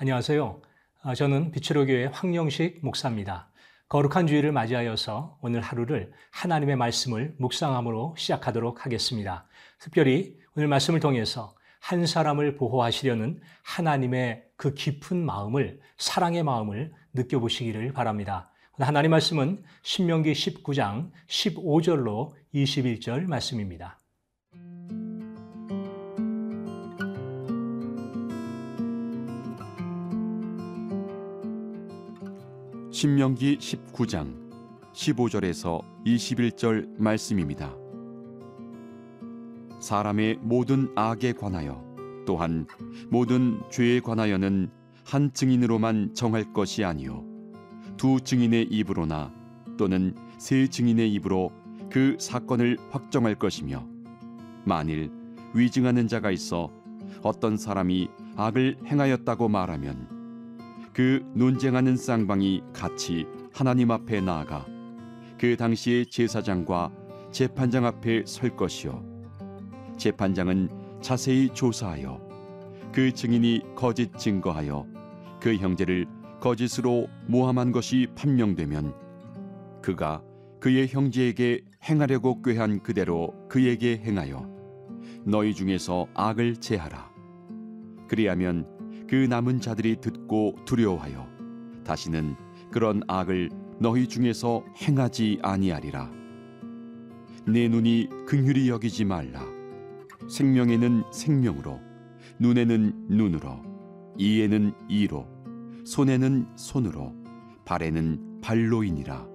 안녕하세요. 아, 저는 비치로 교회 황영식 목사입니다. 거룩한 주일을 맞이하여서 오늘 하루를 하나님의 말씀을 묵상함으로 시작하도록 하겠습니다. 특별히 오늘 말씀을 통해서 한 사람을 보호하시려는 하나님의 그 깊은 마음을, 사랑의 마음을 느껴보시기를 바랍니다. 하나님 말씀은 신명기 19장 15절로 21절 말씀입니다. 신명기 19장 15절에서 21절 말씀입니다. 사람의 모든 악에 관하여 또한 모든 죄에 관하여는 한 증인으로만 정할 것이 아니요 두 증인의 입으로나 또는 세 증인의 입으로 그 사건을 확정할 것이며 만일 위증하는 자가 있어 어떤 사람이 악을 행하였다고 말하면 그 논쟁하는 쌍방이 같이 하나님 앞에 나아가 그 당시의 제사장과 재판장 앞에 설 것이요. 재판장은 자세히 조사하여 그 증인이 거짓 증거하여 그 형제를 거짓으로 모함한 것이 판명되면 그가 그의 형제에게 행하려고 꾀한 그대로 그에게 행하여 너희 중에서 악을 제하라. 그리하면 그 남은 자들이 듣고 두려워하여 다시는 그런 악을 너희 중에서 행하지 아니하리라. 내 눈이 긍휼히 여기지 말라. 생명에는 생명으로, 눈에는 눈으로, 이에는 이로, 손에는 손으로, 발에는 발로이니라.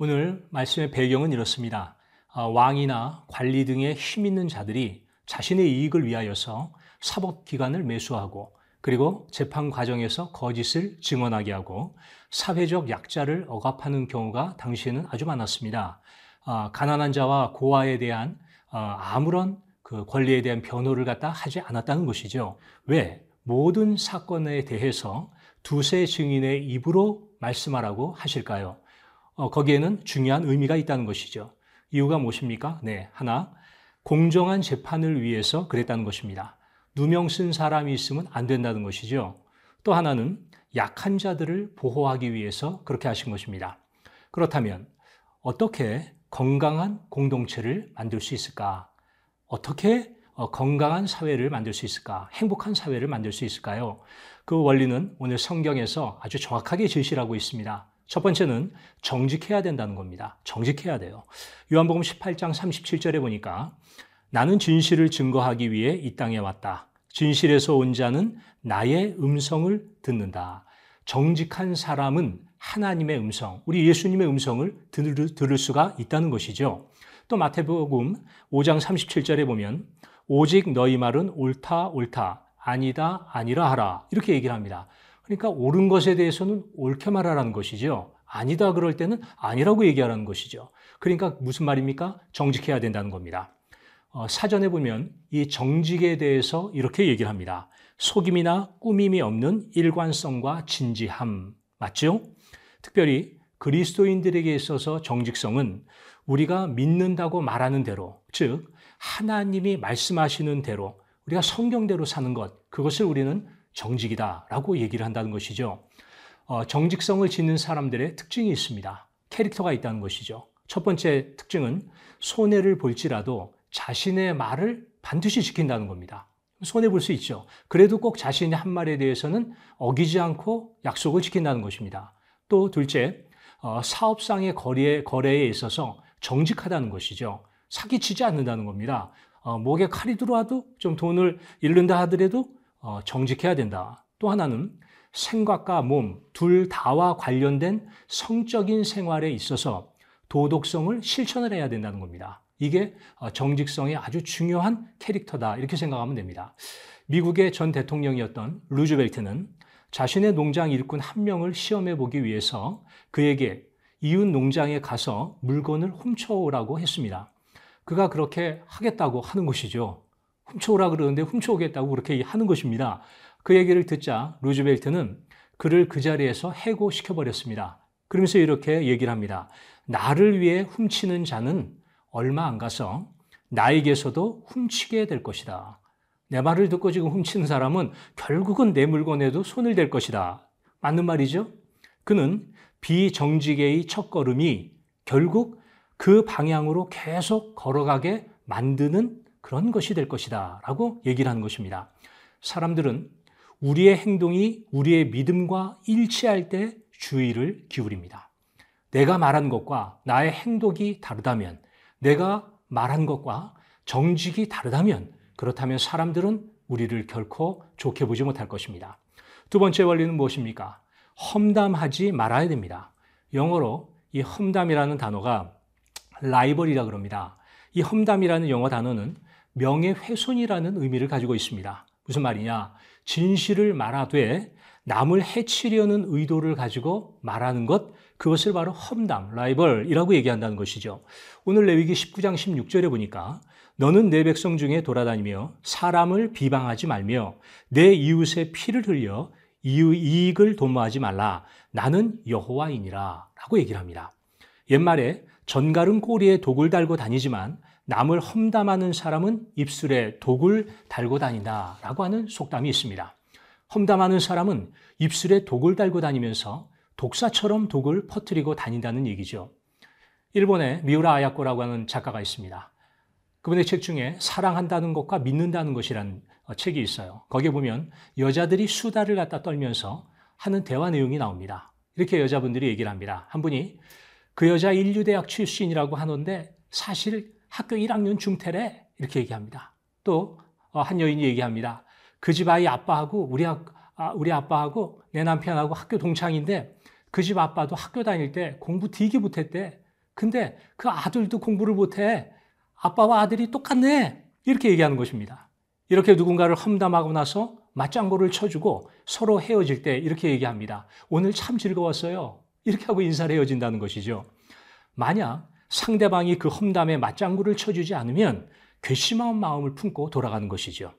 오늘 말씀의 배경은 이렇습니다. 아, 왕이나 관리 등의 힘 있는 자들이 자신의 이익을 위하여서 사법기관을 매수하고 그리고 재판 과정에서 거짓을 증언하게 하고 사회적 약자를 억압하는 경우가 당시에는 아주 많았습니다. 아, 가난한 자와 고아에 대한 아, 아무런 그 권리에 대한 변호를 갖다 하지 않았다는 것이죠. 왜? 모든 사건에 대해서 두세 증인의 입으로 말씀하라고 하실까요? 어, 거기에는 중요한 의미가 있다는 것이죠. 이유가 무엇입니까? 네, 하나, 공정한 재판을 위해서 그랬다는 것입니다. 누명 쓴 사람이 있으면 안 된다는 것이죠. 또 하나는 약한 자들을 보호하기 위해서 그렇게 하신 것입니다. 그렇다면 어떻게 건강한 공동체를 만들 수 있을까? 어떻게 어, 건강한 사회를 만들 수 있을까? 행복한 사회를 만들 수 있을까요? 그 원리는 오늘 성경에서 아주 정확하게 제시를 하고 있습니다. 첫 번째는 정직해야 된다는 겁니다. 정직해야 돼요. 요한복음 18장 37절에 보니까 나는 진실을 증거하기 위해 이 땅에 왔다. 진실에서 온 자는 나의 음성을 듣는다. 정직한 사람은 하나님의 음성, 우리 예수님의 음성을 들을 수가 있다는 것이죠. 또 마태복음 5장 37절에 보면 오직 너희 말은 옳다 옳다 아니다 아니라 하라 이렇게 얘기를 합니다. 그러니까 옳은 것에 대해서는 옳게 말하라는 것이죠. 아니다 그럴 때는 아니라고 얘기하라는 것이죠. 그러니까 무슨 말입니까? 정직해야 된다는 겁니다. 어, 사전에 보면 이 정직에 대해서 이렇게 얘기를 합니다. 속임이나 꾸밈이 없는 일관성과 진지함. 맞죠? 특별히 그리스도인들에게 있어서 정직성은 우리가 믿는다고 말하는 대로, 즉, 하나님이 말씀하시는 대로, 우리가 성경대로 사는 것, 그것을 우리는 정직이다라고 얘기를 한다는 것이죠. 어, 정직성을 짓는 사람들의 특징이 있습니다. 캐릭터가 있다는 것이죠. 첫 번째 특징은 손해를 볼지라도 자신의 말을 반드시 지킨다는 겁니다. 손해 볼 수 있죠. 그래도 꼭 자신의 한 말에 대해서는 어기지 않고 약속을 지킨다는 것입니다. 또 둘째, 어, 사업상의 거래에, 거래에 있어서 정직하다는 것이죠. 사기치지 않는다는 겁니다. 어, 목에 칼이 들어와도 좀 돈을 잃는다 하더라도 어, 정직해야 된다. 또 하나는 생각과 몸 둘 다와 관련된 성적인 생활에 있어서 도덕성을 실천을 해야 된다는 겁니다. 이게 어, 정직성의 아주 중요한 캐릭터다. 이렇게 생각하면 됩니다. 미국의 전 대통령이었던 루즈벨트는 자신의 농장 일꾼 한 명을 시험해 보기 위해서 그에게 이웃 농장에 가서 물건을 훔쳐오라고 했습니다. 그가 그렇게 하겠다고 하는 것이죠. 훔쳐오라 그러는데 훔쳐오겠다고 그렇게 하는 것입니다. 그 얘기를 듣자 루즈벨트는 그를 그 자리에서 해고시켜버렸습니다. 그러면서 이렇게 얘기를 합니다. 나를 위해 훔치는 자는 얼마 안 가서 나에게서도 훔치게 될 것이다. 내 말을 듣고 지금 훔치는 사람은 결국은 내 물건에도 손을 댈 것이다. 맞는 말이죠? 그는 비정직의 첫걸음이 결국 그 방향으로 계속 걸어가게 만드는 그런 것이 될 것이다. 라고 얘기를 하는 것입니다. 사람들은 우리의 행동이 우리의 믿음과 일치할 때 주의를 기울입니다. 내가 말한 것과 나의 행동이 다르다면, 내가 말한 것과 정직이 다르다면, 그렇다면 사람들은 우리를 결코 좋게 보지 못할 것입니다. 두 번째 원리는 무엇입니까? 험담하지 말아야 됩니다. 영어로 이 험담이라는 단어가 라이벌이라 그럽니다. 이 험담이라는 영어 단어는 명예훼손이라는 의미를 가지고 있습니다. 무슨 말이냐? 진실을 말하되 남을 해치려는 의도를 가지고 말하는 것, 그것을 바로 험담, 라이벌이라고 얘기한다는 것이죠. 오늘 레위기 19장 16절에 보니까 너는 내 백성 중에 돌아다니며 사람을 비방하지 말며 내 이웃의 피를 흘려 이익을 도모하지 말라. 나는 여호와이니라. 라고 얘기를 합니다. 옛말에 전갈은 꼬리에 독을 달고 다니지만 남을 험담하는 사람은 입술에 독을 달고 다닌다. 라고 하는 속담이 있습니다. 험담하는 사람은 입술에 독을 달고 다니면서 독사처럼 독을 퍼뜨리고 다닌다는 얘기죠. 일본의 미우라 아야코라고 하는 작가가 있습니다. 그분의 책 중에 사랑한다는 것과 믿는다는 것이라는 어, 책이 있어요. 거기에 보면 여자들이 수다를 갖다 떨면서 하는 대화 내용이 나옵니다. 이렇게 여자분들이 얘기를 합니다. 한 분이 그 여자 인류대학 출신이라고 하는데 사실 학교 1학년 중퇴래 이렇게 얘기합니다. 또한 어, 여인이 얘기합니다. 그 집 아이 아빠하고 우리, 아, 우리 아빠하고 내 남편하고 학교 동창인데 그 집 아빠도 학교 다닐 때 공부 되게 못했대. 근데 그 아들도 공부를 못해. 아빠와 아들이 똑같네. 이렇게 얘기하는 것입니다. 이렇게 누군가를 험담하고 나서 맞장구를 쳐주고 서로 헤어질 때 이렇게 얘기합니다. 오늘 참 즐거웠어요. 이렇게 하고 인사를 헤어진다는 것이죠. 만약 상대방이 그 험담에 맞장구를 쳐주지 않으면 괘씸한 마음을 품고 돌아가는 것이죠.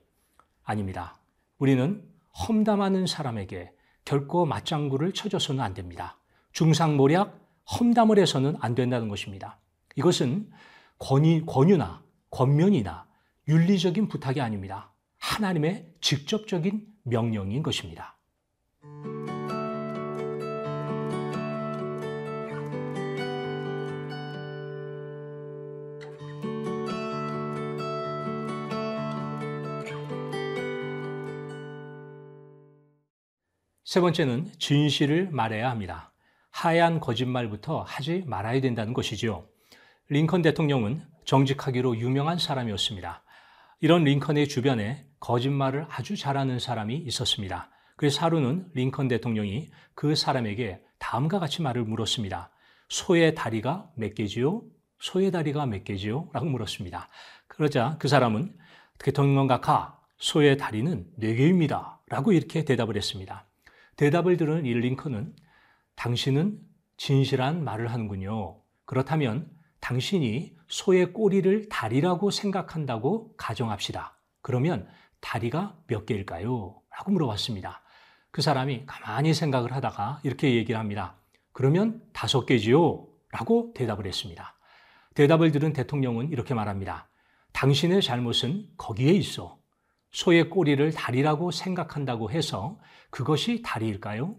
아닙니다. 우리는 험담하는 사람에게 결코 맞장구를 쳐줘서는 안 됩니다. 중상모략, 험담을 해서는 안 된다는 것입니다. 이것은 권위, 권유나 권면이나 윤리적인 부탁이 아닙니다. 하나님의 직접적인 명령인 것입니다. 세 번째는 진실을 말해야 합니다. 하얀 거짓말부터 하지 말아야 된다는 것이죠. 링컨 대통령은 정직하기로 유명한 사람이었습니다. 이런 링컨의 주변에 거짓말을 아주 잘하는 사람이 있었습니다. 그래서 하루는 링컨 대통령이 그 사람에게 다음과 같이 말을 물었습니다. 소의 다리가 몇 개지요? 소의 다리가 몇 개지요? 라고 물었습니다. 그러자 그 사람은 대통령 각하, 소의 다리는 네 개입니다. 라고 이렇게 대답을 했습니다. 대답을 들은 이 링컨은 당신은 진실한 말을 하는군요. 그렇다면 당신이 소의 꼬리를 다리라고 생각한다고 가정합시다. 그러면 다리가 몇 개일까요? 라고 물어봤습니다. 그 사람이 가만히 생각을 하다가 이렇게 얘기를 합니다. 그러면 다섯 개지요? 라고 대답을 했습니다. 대답을 들은 대통령은 이렇게 말합니다. 당신의 잘못은 거기에 있어. 소의 꼬리를 다리라고 생각한다고 해서 그것이 다리일까요?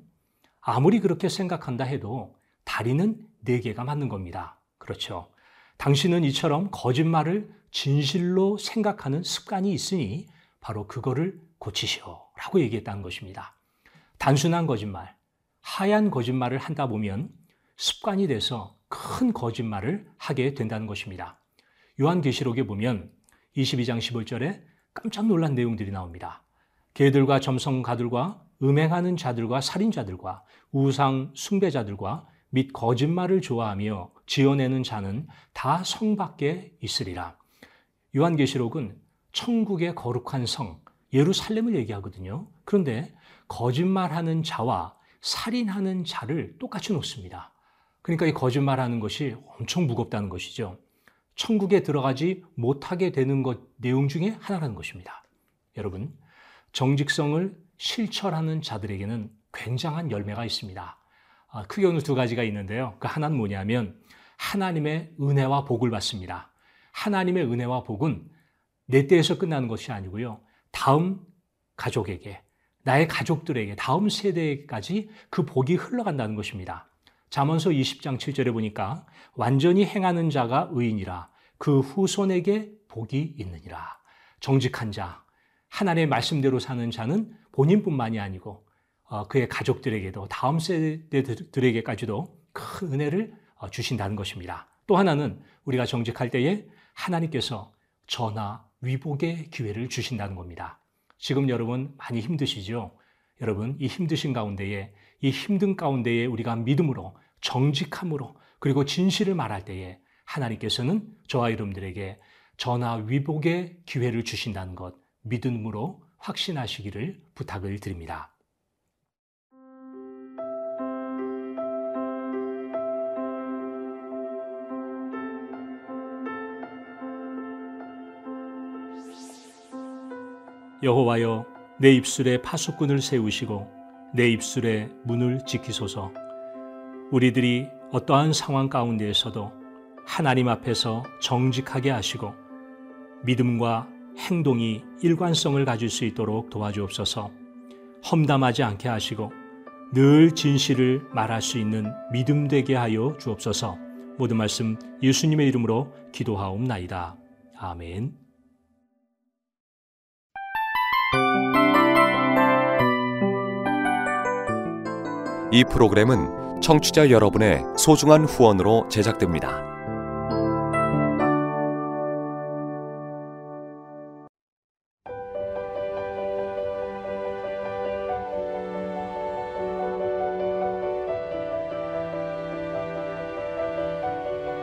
아무리 그렇게 생각한다 해도 다리는 네 개가 맞는 겁니다. 그렇죠. 당신은 이처럼 거짓말을 진실로 생각하는 습관이 있으니 바로 그거를 고치시오. 라고 얘기했다는 것입니다. 단순한 거짓말, 하얀 거짓말을 한다 보면 습관이 돼서 큰 거짓말을 하게 된다는 것입니다. 요한계시록에 보면 22장 15절에 깜짝 놀란 내용들이 나옵니다. 개들과 점성가들과 음행하는 자들과 살인자들과 우상 숭배자들과 및 거짓말을 좋아하며 지어내는 자는 다 성 밖에 있으리라. 요한계시록은 천국의 거룩한 성 예루살렘을 얘기하거든요. 그런데 거짓말하는 자와 살인하는 자를 똑같이 놓습니다. 그러니까 이 거짓말하는 것이 엄청 무겁다는 것이죠. 천국에 들어가지 못하게 되는 것 내용 중에 하나라는 것입니다. 여러분, 정직성을 실천하는 자들에게는 굉장한 열매가 있습니다. 아, 크게는 두 가지가 있는데요. 그 하나는 뭐냐면 하나님의 은혜와 복을 받습니다. 하나님의 은혜와 복은 내 때에서 끝나는 것이 아니고요. 다음 가족에게, 나의 가족들에게, 다음 세대까지 그 복이 흘러간다는 것입니다. 잠언서 20장 7절에 보니까 완전히 행하는 자가 의인이라 그 후손에게 복이 있느니라. 정직한 자, 하나님의 말씀대로 사는 자는 본인뿐만이 아니고 어, 그의 가족들에게도 다음 세대들에게까지도 큰 은혜를 어, 주신다는 것입니다. 또 하나는 우리가 정직할 때에 하나님께서 전화 위복의 기회를 주신다는 겁니다. 지금 여러분 많이 힘드시죠? 여러분 이 힘드신 가운데에 이 힘든 가운데에 우리가 믿음으로 정직함으로 그리고 진실을 말할 때에 하나님께서는 저와 여러분들에게 전화 위복의 기회를 주신다는 것 믿음으로 확신하시기를 부탁을 드립니다. 여호와여 내 입술에 파수꾼을 세우시고 내 입술에 문을 지키소서 우리들이 어떠한 상황 가운데에서도 하나님 앞에서 정직하게 하시고 믿음과 행동이 일관성을 가질 수 있도록 도와주옵소서 험담하지 않게 하시고 늘 진실을 말할 수 있는 믿음 되게 하여 주옵소서 모든 말씀 예수님의 이름으로 기도하옵나이다. 아멘. 이 프로그램은 청취자 여러분의 소중한 후원으로 제작됩니다.